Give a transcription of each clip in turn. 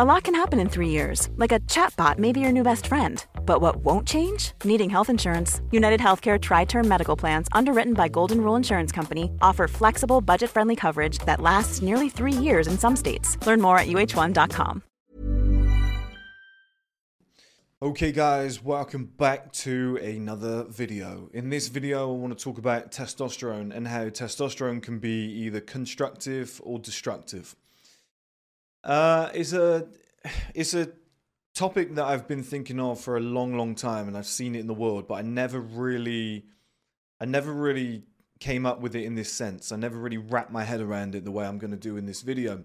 A lot can happen in three years, like a chatbot may be your new best friend. But what won't change? Needing health insurance. United Healthcare Tri Term Medical Plans, underwritten by Golden Rule Insurance Company, offer flexible, budget friendly coverage that lasts nearly three years in some states. Learn more at uh1.com. Okay guys, welcome back to another video. In this video I want to talk about testosterone and how testosterone can be either constructive or destructive. Uh, it's a it's a topic that I've been thinking of for a long, long time, and I've seen it in the world, but I never really, I never really came up with it in this sense. I never really wrapped my head around it the way I'm going to do in this video,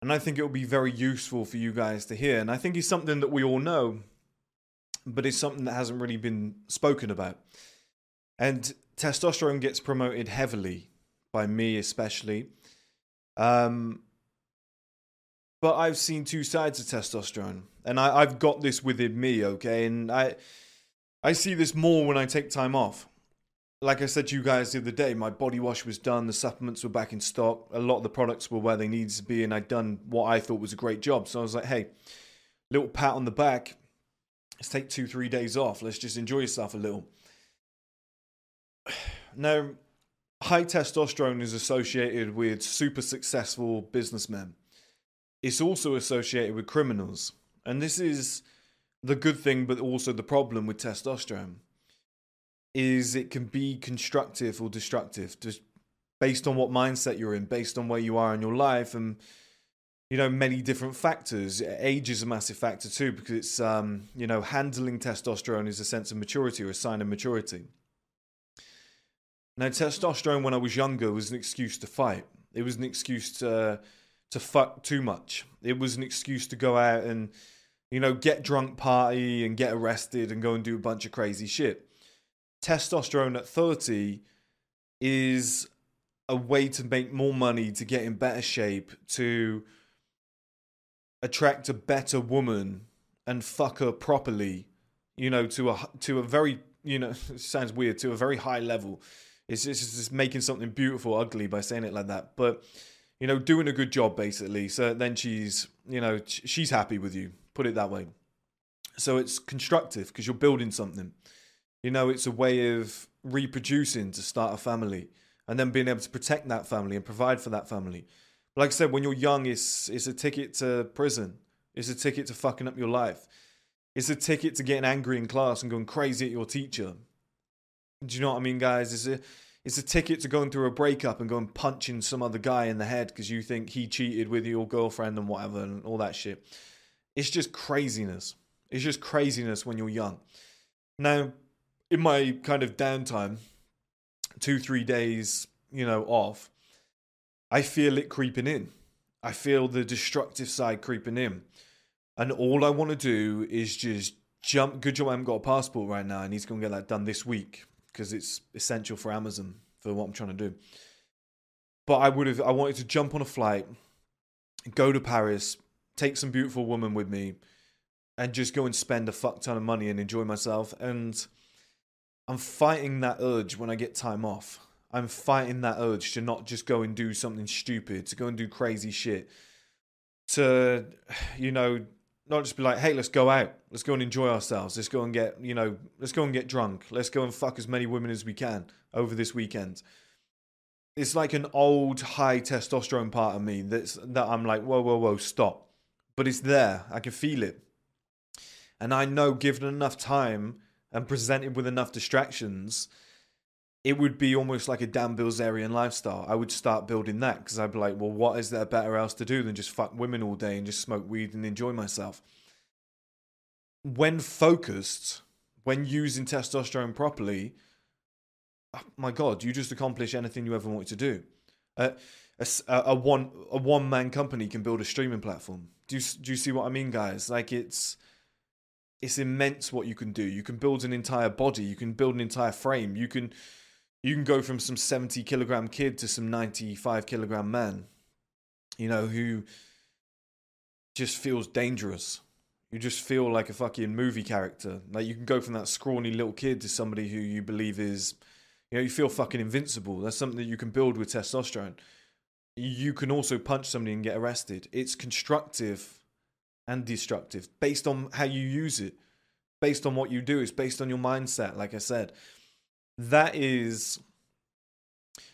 and I think it will be very useful for you guys to hear. And I think it's something that we all know, but it's something that hasn't really been spoken about. And testosterone gets promoted heavily by me, especially. Um, but I've seen two sides of testosterone, and I, I've got this within me, okay. And I, I see this more when I take time off. Like I said to you guys the other day, my body wash was done, the supplements were back in stock, a lot of the products were where they needed to be, and I'd done what I thought was a great job. So I was like, hey, little pat on the back. Let's take two, three days off. Let's just enjoy yourself a little. Now, high testosterone is associated with super successful businessmen it's also associated with criminals. And this is the good thing, but also the problem with testosterone is it can be constructive or destructive, just based on what mindset you're in, based on where you are in your life, and you know many different factors. Age is a massive factor too, because it's um, you know handling testosterone is a sense of maturity or a sign of maturity. Now, testosterone when I was younger was an excuse to fight. It was an excuse to to fuck too much. It was an excuse to go out and, you know, get drunk, party, and get arrested and go and do a bunch of crazy shit. Testosterone at 30 is a way to make more money, to get in better shape, to attract a better woman and fuck her properly, you know, to a to a very, you know, sounds weird, to a very high level. It's just, it's just making something beautiful ugly by saying it like that. But you know, doing a good job basically. So then she's, you know, she's happy with you. Put it that way. So it's constructive because you're building something. You know, it's a way of reproducing to start a family and then being able to protect that family and provide for that family. Like I said, when you're young, it's it's a ticket to prison. It's a ticket to fucking up your life. It's a ticket to getting angry in class and going crazy at your teacher. Do you know what I mean, guys? It's a it's a ticket to going through a breakup and going punching some other guy in the head because you think he cheated with your girlfriend and whatever and all that shit. It's just craziness. It's just craziness when you're young. Now, in my kind of downtime, two, three days, you know, off, I feel it creeping in. I feel the destructive side creeping in. And all I want to do is just jump. Good job I haven't got a passport right now. I need to go and get that done this week because it's essential for Amazon for what I'm trying to do. But I would have I wanted to jump on a flight, go to Paris, take some beautiful woman with me, and just go and spend a fuck ton of money and enjoy myself. And I'm fighting that urge when I get time off. I'm fighting that urge to not just go and do something stupid, to go and do crazy shit, to, you know, not just be like, hey, let's go out, let's go and enjoy ourselves, let's go and get, you know, let's go and get drunk, let's go and fuck as many women as we can over this weekend. It's like an old high testosterone part of me that's that I'm like, whoa, whoa, whoa, stop. But it's there. I can feel it. And I know given enough time and presented with enough distractions, it would be almost like a Dan Bilzerian lifestyle. I would start building that because I'd be like, well, what is there better else to do than just fuck women all day and just smoke weed and enjoy myself? When focused, when using testosterone properly, oh my God, you just accomplish anything you ever wanted to do. Uh, a, a one a one man company can build a streaming platform. Do you do you see what I mean, guys? Like it's it's immense what you can do. You can build an entire body. You can build an entire frame. You can you can go from some 70 kilogram kid to some 95 kilogram man, you know, who just feels dangerous. You just feel like a fucking movie character. Like you can go from that scrawny little kid to somebody who you believe is, you know, you feel fucking invincible. That's something that you can build with testosterone. You can also punch somebody and get arrested. It's constructive and destructive based on how you use it, based on what you do. It's based on your mindset, like I said that is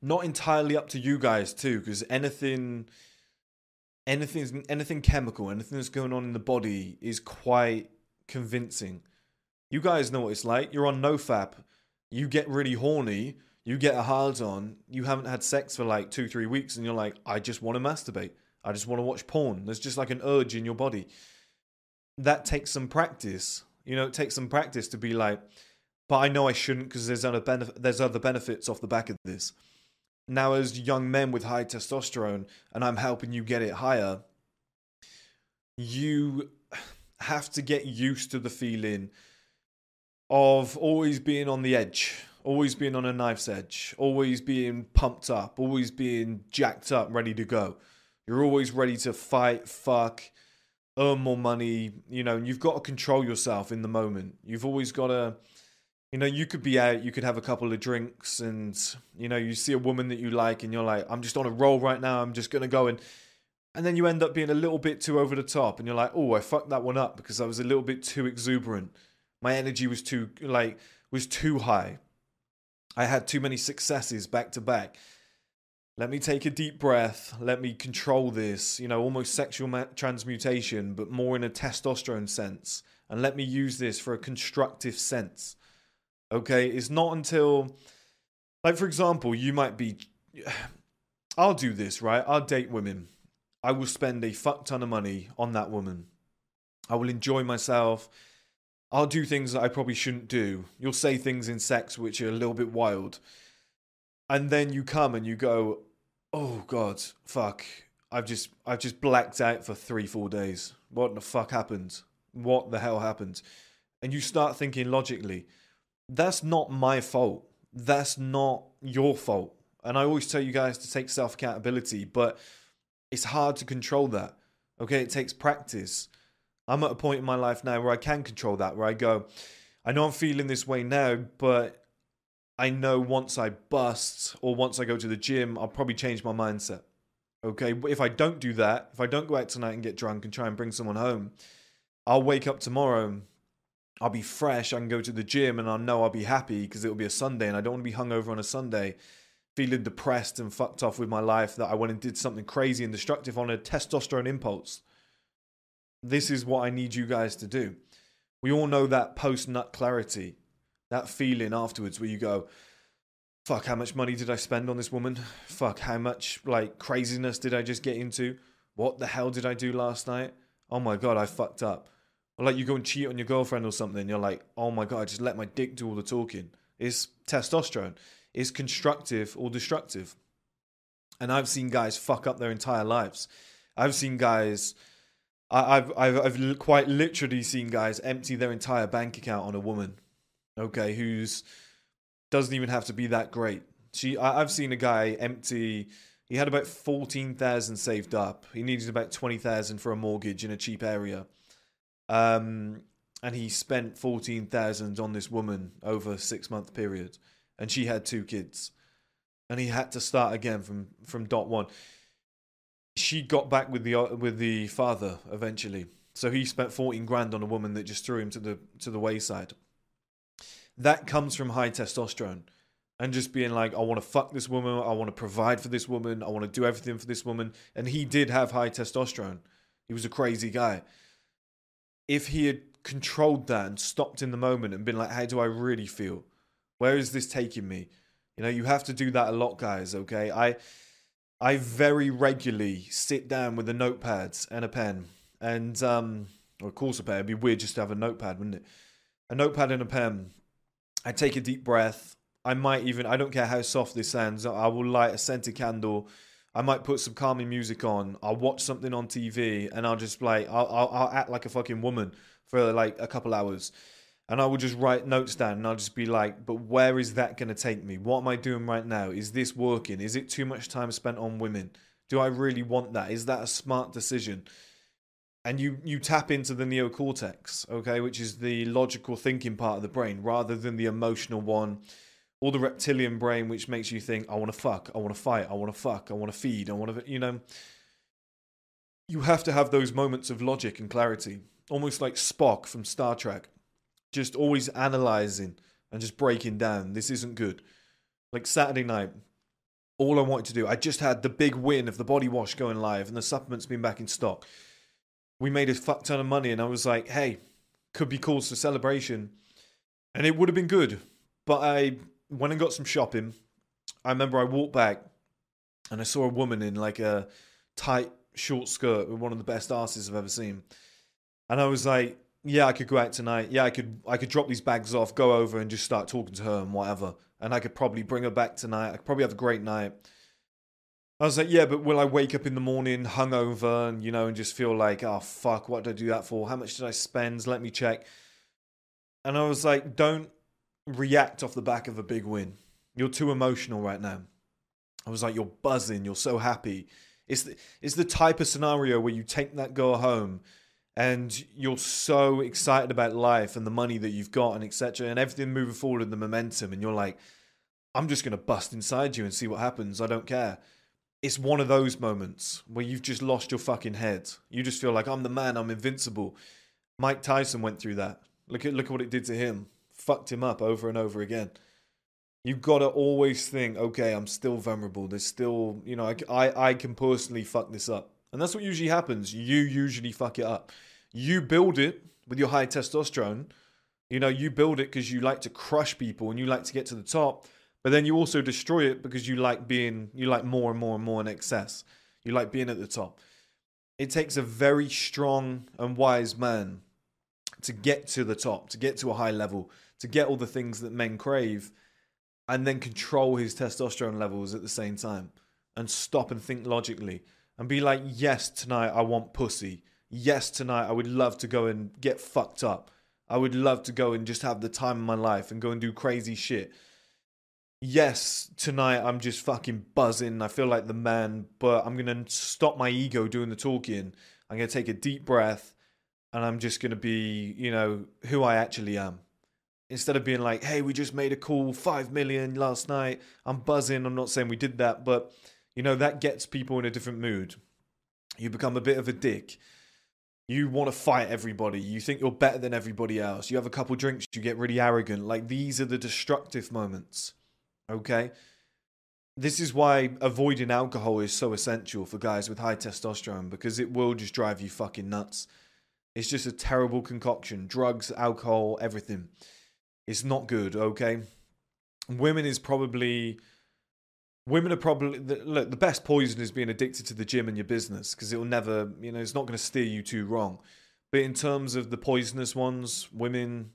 not entirely up to you guys too because anything anything anything chemical anything that's going on in the body is quite convincing. You guys know what it's like. You're on nofap you get really horny. You get a hard on. You haven't had sex for like two three weeks and you're like i just want to masturbate. I just want to watch porn. There's just like an urge in your body. That takes some practice. You know it takes some practice to be like but I know I shouldn't because there's other there's other benefits off the back of this. Now, as young men with high testosterone, and I'm helping you get it higher, you have to get used to the feeling of always being on the edge, always being on a knife's edge, always being pumped up, always being jacked up, ready to go. You're always ready to fight, fuck, earn more money. You know, and you've got to control yourself in the moment. You've always got to you know, you could be out, you could have a couple of drinks, and you know, you see a woman that you like, and you're like, I'm just on a roll right now. I'm just gonna go and, and then you end up being a little bit too over the top, and you're like, oh, I fucked that one up because I was a little bit too exuberant. My energy was too like was too high. I had too many successes back to back. Let me take a deep breath. Let me control this, you know, almost sexual ma- transmutation, but more in a testosterone sense. And let me use this for a constructive sense Okay, it's not until, like, for example, you might be. I'll do this, right? I'll date women. I will spend a fuck ton of money on that woman. I will enjoy myself. I'll do things that I probably shouldn't do. You'll say things in sex which are a little bit wild. And then you come and you go, "Oh god, fuck. I've just I've just blacked out for 3-4 days. What the fuck happened? What the hell happened?" And you start thinking logically that's not my fault. That's not your fault. And I always tell you guys to take self accountability, but it's hard to control that. Okay, it takes practice. I'm at a point in my life now where I can control that, where I go, I know I'm feeling this way now, but I know once I bust or once I go to the gym, I'll probably change my mindset. Okay, if I don't do that, if I don't go out tonight and get drunk and try and bring someone home, I'll wake up tomorrow I'll be fresh. I can go to the gym and I know I'll be happy because it'll be a Sunday and I don't want to be hungover on a Sunday, feeling depressed and fucked off with my life that I went and did something crazy and destructive on a testosterone impulse. This is what I need you guys to do. We all know that post nut clarity, that feeling afterwards where you go, fuck, how much money did I spend on this woman? Fuck, how much like craziness did I just get into? What the hell did I do last night? Oh my god, I fucked up. Or like you go and cheat on your girlfriend or something, you're like, oh my god, I just let my dick do all the talking. It's testosterone. It's constructive or destructive. And I've seen guys fuck up their entire lives. I've seen guys. I've, I've I've quite literally seen guys empty their entire bank account on a woman, okay, who's doesn't even have to be that great. She, I, I've seen a guy empty. He had about fourteen thousand saved up. He needed about twenty thousand for a mortgage in a cheap area. Um, and he spent 14,000 on this woman over a six month period. And she had two kids. And he had to start again from, from dot one. She got back with the with the father eventually. So he spent 14 grand on a woman that just threw him to the to the wayside. That comes from high testosterone and just being like, I want to fuck this woman, I want to provide for this woman, I want to do everything for this woman. And he did have high testosterone. He was a crazy guy if he had controlled that and stopped in the moment and been like, how do I really feel? Where is this taking me? You know, you have to do that a lot, guys. Okay, I I very regularly sit down with a notepad and a pen, and um, or of course a pen. It'd be weird just to have a notepad, wouldn't it? A notepad and a pen. I take a deep breath. I might even I don't care how soft this sounds. I will light a scented candle. I might put some calming music on. I'll watch something on TV, and I'll just like I'll, I'll, I'll act like a fucking woman for like a couple hours and I will just write notes down and I'll just be like, but where is that going to take me? What am I doing right now? Is this working? Is it too much time spent on women? Do I really want that? Is that a smart decision? And you you tap into the neocortex, okay, which is the logical thinking part of the brain rather than the emotional one or the reptilian brain which makes you think I want to fuck, I want to fight, I want to fuck, I want to feed, I want to you know you have to have those moments of logic and clarity, almost like Spock from Star Trek just always analyzing and just breaking down. This isn't good. Like Saturday night, all I wanted to do, I just had the big win of the body wash going live and the supplements being back in stock. We made a fuck ton of money, and I was like, hey, could be cause for celebration. And it would have been good. But I went and got some shopping. I remember I walked back and I saw a woman in like a tight short skirt with one of the best asses I've ever seen. And I was like, yeah, I could go out tonight. Yeah, I could I could drop these bags off, go over and just start talking to her and whatever. And I could probably bring her back tonight. I could probably have a great night. I was like, yeah, but will I wake up in the morning hungover and you know and just feel like, oh fuck, what did I do that for? How much did I spend? Let me check. And I was like, don't react off the back of a big win. You're too emotional right now. I was like, you're buzzing, you're so happy. It's the, it's the type of scenario where you take that girl home and you're so excited about life and the money that you've got and etc and everything moving forward and the momentum and you're like i'm just going to bust inside you and see what happens. I don't care. It's one of those moments where you've just lost your fucking head. You just feel like i'm the man. I'm invincible. Mike tyson went through that. Look at look at what it did to him fucked him up over and over again you've got to always think okay i'm still vulnerable there's still you know I, I, I can personally fuck this up and that's what usually happens. You usually fuck it up. You build it with your high testosterone. You know, you build it because you like to crush people and you like to get to the top. But then you also destroy it because you like being, you like more and more and more in excess. You like being at the top. It takes a very strong and wise man to get to the top, to get to a high level, to get all the things that men crave, and then control his testosterone levels at the same time and stop and think logically and be like, yes, tonight I want pussy. Yes, tonight I would love to go and get fucked up. I would love to go and just have the time of my life and go and do crazy shit. Yes, tonight I'm just fucking buzzing. I feel like the man, but I'm going to stop my ego doing the talking. I'm going to take a deep breath and I'm just going to be, you know, who I actually am. Instead of being like, hey, we just made a cool 5 million last night. I'm buzzing. I'm not saying we did that, but you know, that gets people in a different mood. You become a bit of a dick. You want to fight everybody. You think you're better than everybody else. You have a couple drinks, you get really arrogant. Like these are the destructive moments. Okay? This is why avoiding alcohol is so essential for guys with high testosterone because it will just drive you fucking nuts. It's just a terrible concoction. Drugs, alcohol, everything. It's not good, okay? Women is probably women are probably the, look the best poison is being addicted to the gym and your business because it will never you know it's not going to steer you too wrong. But in terms of the poisonous ones women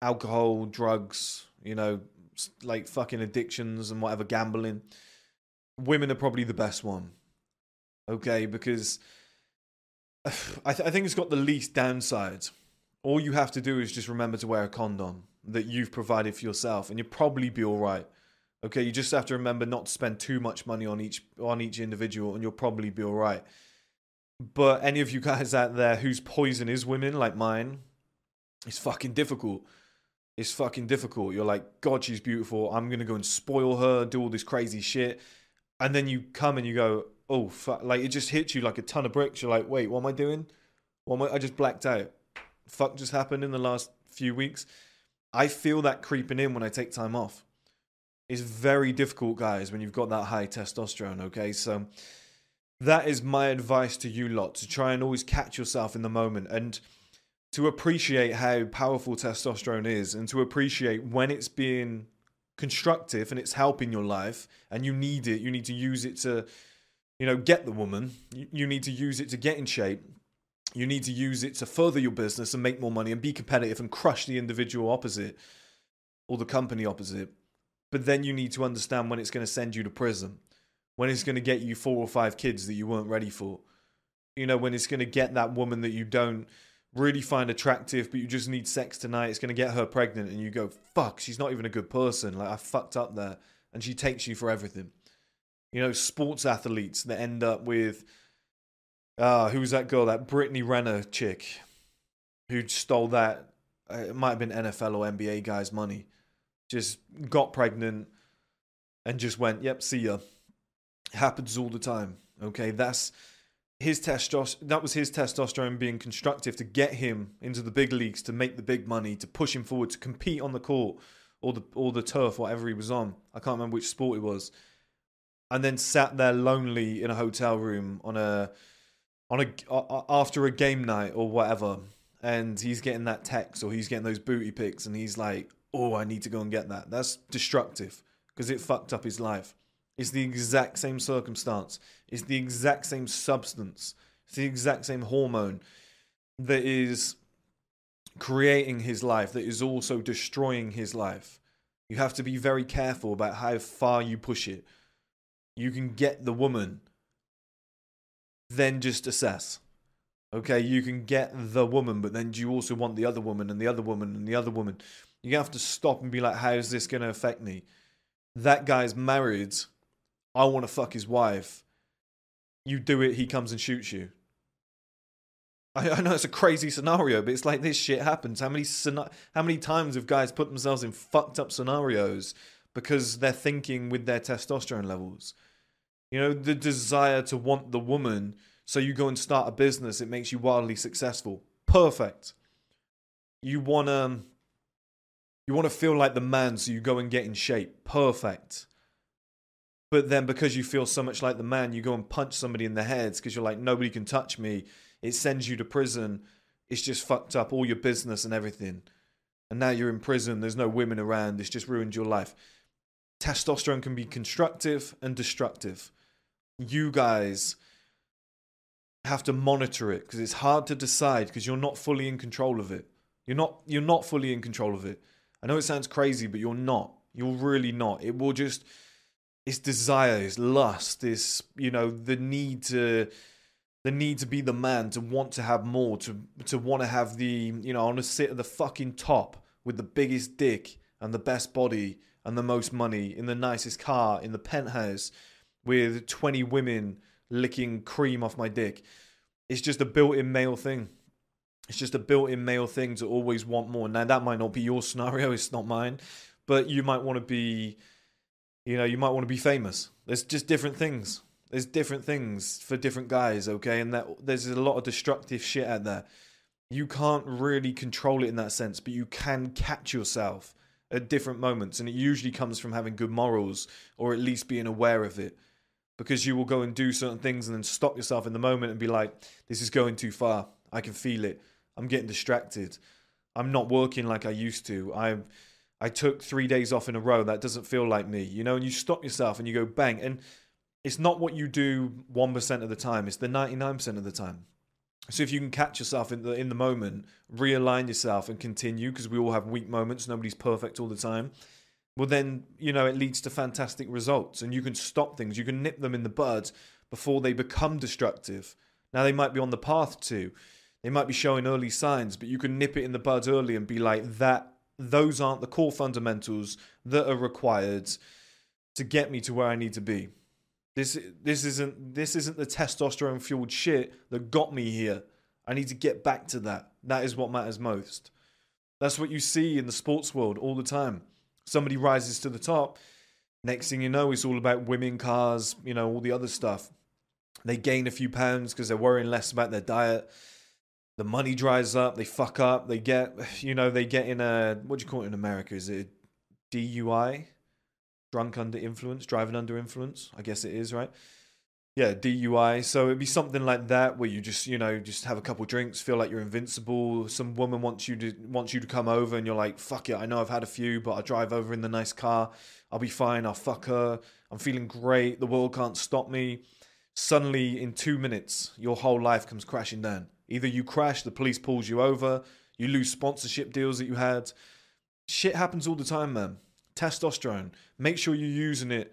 alcohol drugs you know like fucking addictions and whatever gambling women are probably the best one okay? Because I, th- I think it's got the least downside all you have to do is just remember to wear a condom that you've provided for yourself and you'll probably be all right Okay, you just have to remember not to spend too much money on each on each individual, and you'll probably be all right. But any of you guys out there whose poison is women, like mine, it's fucking difficult. It's fucking difficult. You're like, God, she's beautiful. I'm gonna go and spoil her, do all this crazy shit, and then you come and you go, oh fuck! Like it just hits you like a ton of bricks. You're like, wait, what am I doing? What am I? I just blacked out. Fuck just happened in the last few weeks. I feel that creeping in when I take time off It's very difficult, guys, when you've got that high testosterone, okay? So that is my advice to you lot to try and always catch yourself in the moment. And to appreciate how powerful testosterone is and to appreciate when it's being constructive and it's helping your life and you need it you need to use it to you know get the woman you, need to use it to get in shape you need to use it to further your business and make more money and be competitive and crush the individual opposite or the company opposite but then you need to understand when it's going to send you to prison when it's going to get you four or five kids that you weren't ready for you know when it's going to get that woman that you don't really find attractive, but you just need sex tonight. It's going to get her pregnant, and you go, fuck, she's not even a good person. Like, I fucked up there. And she takes you for everything. You know, sports athletes that end up with, uh, who's that girl? That Brittany Renner chick who stole that, uh, it might have been NFL or NBA guy's money. Just got pregnant and just went, yep, see ya. Happens all the time. Okay, that's his testosterone that was his testosterone being constructive to get him into the big leagues to make the big money to push him forward to compete on the court or the or the turf whatever he was on i can't remember which sport it was and then sat there lonely in a hotel room on a on a after a game night or whatever and he's getting that text or he's getting those booty pics and he's like oh i need to go and get that that's destructive because it fucked up his life it's the exact same circumstance. It's the exact same substance. It's the exact same hormone that is creating his life, that is also destroying his life. You have to be very careful about how far you push it. You can get the woman, then just assess. Okay, you can get the woman, but then do you also want the other woman and the other woman and the other woman? You have to stop and be like, how is this going to affect me? That guy's married I want to fuck his wife. You do it, he comes and shoots you. I, I know it's a crazy scenario, but it's like this shit happens. How many how many times have guys put themselves in fucked up scenarios because they're thinking with their testosterone levels? You know, the desire to want the woman, so you go and start a business, it makes you wildly successful. Perfect. You wanna you wanna feel like the man, so you go and get in shape. Perfect. But then because you feel so much like the man, you go and punch somebody in the head because you're like, nobody can touch me. It sends you to prison. It's just fucked up all your business and everything. And now you're in prison. There's no women around. It's just ruined your life. Testosterone can be constructive and destructive. You guys have to monitor it because it's hard to decide because you're not fully in control of it. You're not you're not fully in control of it. I know it sounds crazy, but you're not. You're really not. It will just it's desire, it's lust, it's you know the need to the need to be the man, to want to have more, to to want to have the you know I want to sit at the fucking top with the biggest dick and the best body and the most money in the nicest car in the penthouse with 20 women licking cream off my dick. It's just a built-in male thing. It's just a built-in male thing to always want more. Now that might not be your scenario, it's not mine, but you might want to be you know, you might want to be famous. There's just different things. There's different things for different guys, okay? And that there's a lot of destructive shit out there. You can't really control it in that sense, but you can catch yourself at different moments. And it usually comes from having good morals or at least being aware of it. Because you will go and do certain things and then stop yourself in the moment and be like, this is going too far. I can feel it. I'm getting distracted. I'm not working like I used to. I'm I took three days off in a row. That doesn't feel like me, you know. And you stop yourself and you go bang, and it's not what you do one percent of the time. It's the ninety nine percent of the time. So if you can catch yourself in the in the moment, realign yourself, and continue, because we all have weak moments. Nobody's perfect all the time. Well, then you know it leads to fantastic results, and you can stop things. You can nip them in the bud before they become destructive. Now they might be on the path to. They might be showing early signs, but you can nip it in the bud early and be like, that those aren't the core fundamentals that are required to get me to where I need to be. This this isn't this isn't the testosterone fueled shit that got me here. I need to get back to that. That is what matters most. That's what you see in the sports world all the time. Somebody rises to the top. Next thing you know, it's all about women, cars, you know, all the other stuff. They gain a few pounds because they're worrying less about their diet the money dries up, they fuck up, they get, you know, they get in a, what do you call it in America? Is it DUI? Drunk under influence, driving under influence? I guess it is, right? Yeah, DUI. So it'd be something like that where you just, you know, just have a couple drinks, feel like you're invincible. Some woman wants you to wants you to come over, and you're like, fuck it, I know I've had a few, but I'll drive over in the nice car. I'll be fine. I'll fuck her. I'm feeling great. The world can't stop me. Suddenly, in two minutes, your whole life comes crashing down. Either you crash, the police pulls you over, you lose sponsorship deals that you had. Shit happens all the time, man. Testosterone. Make sure you're using it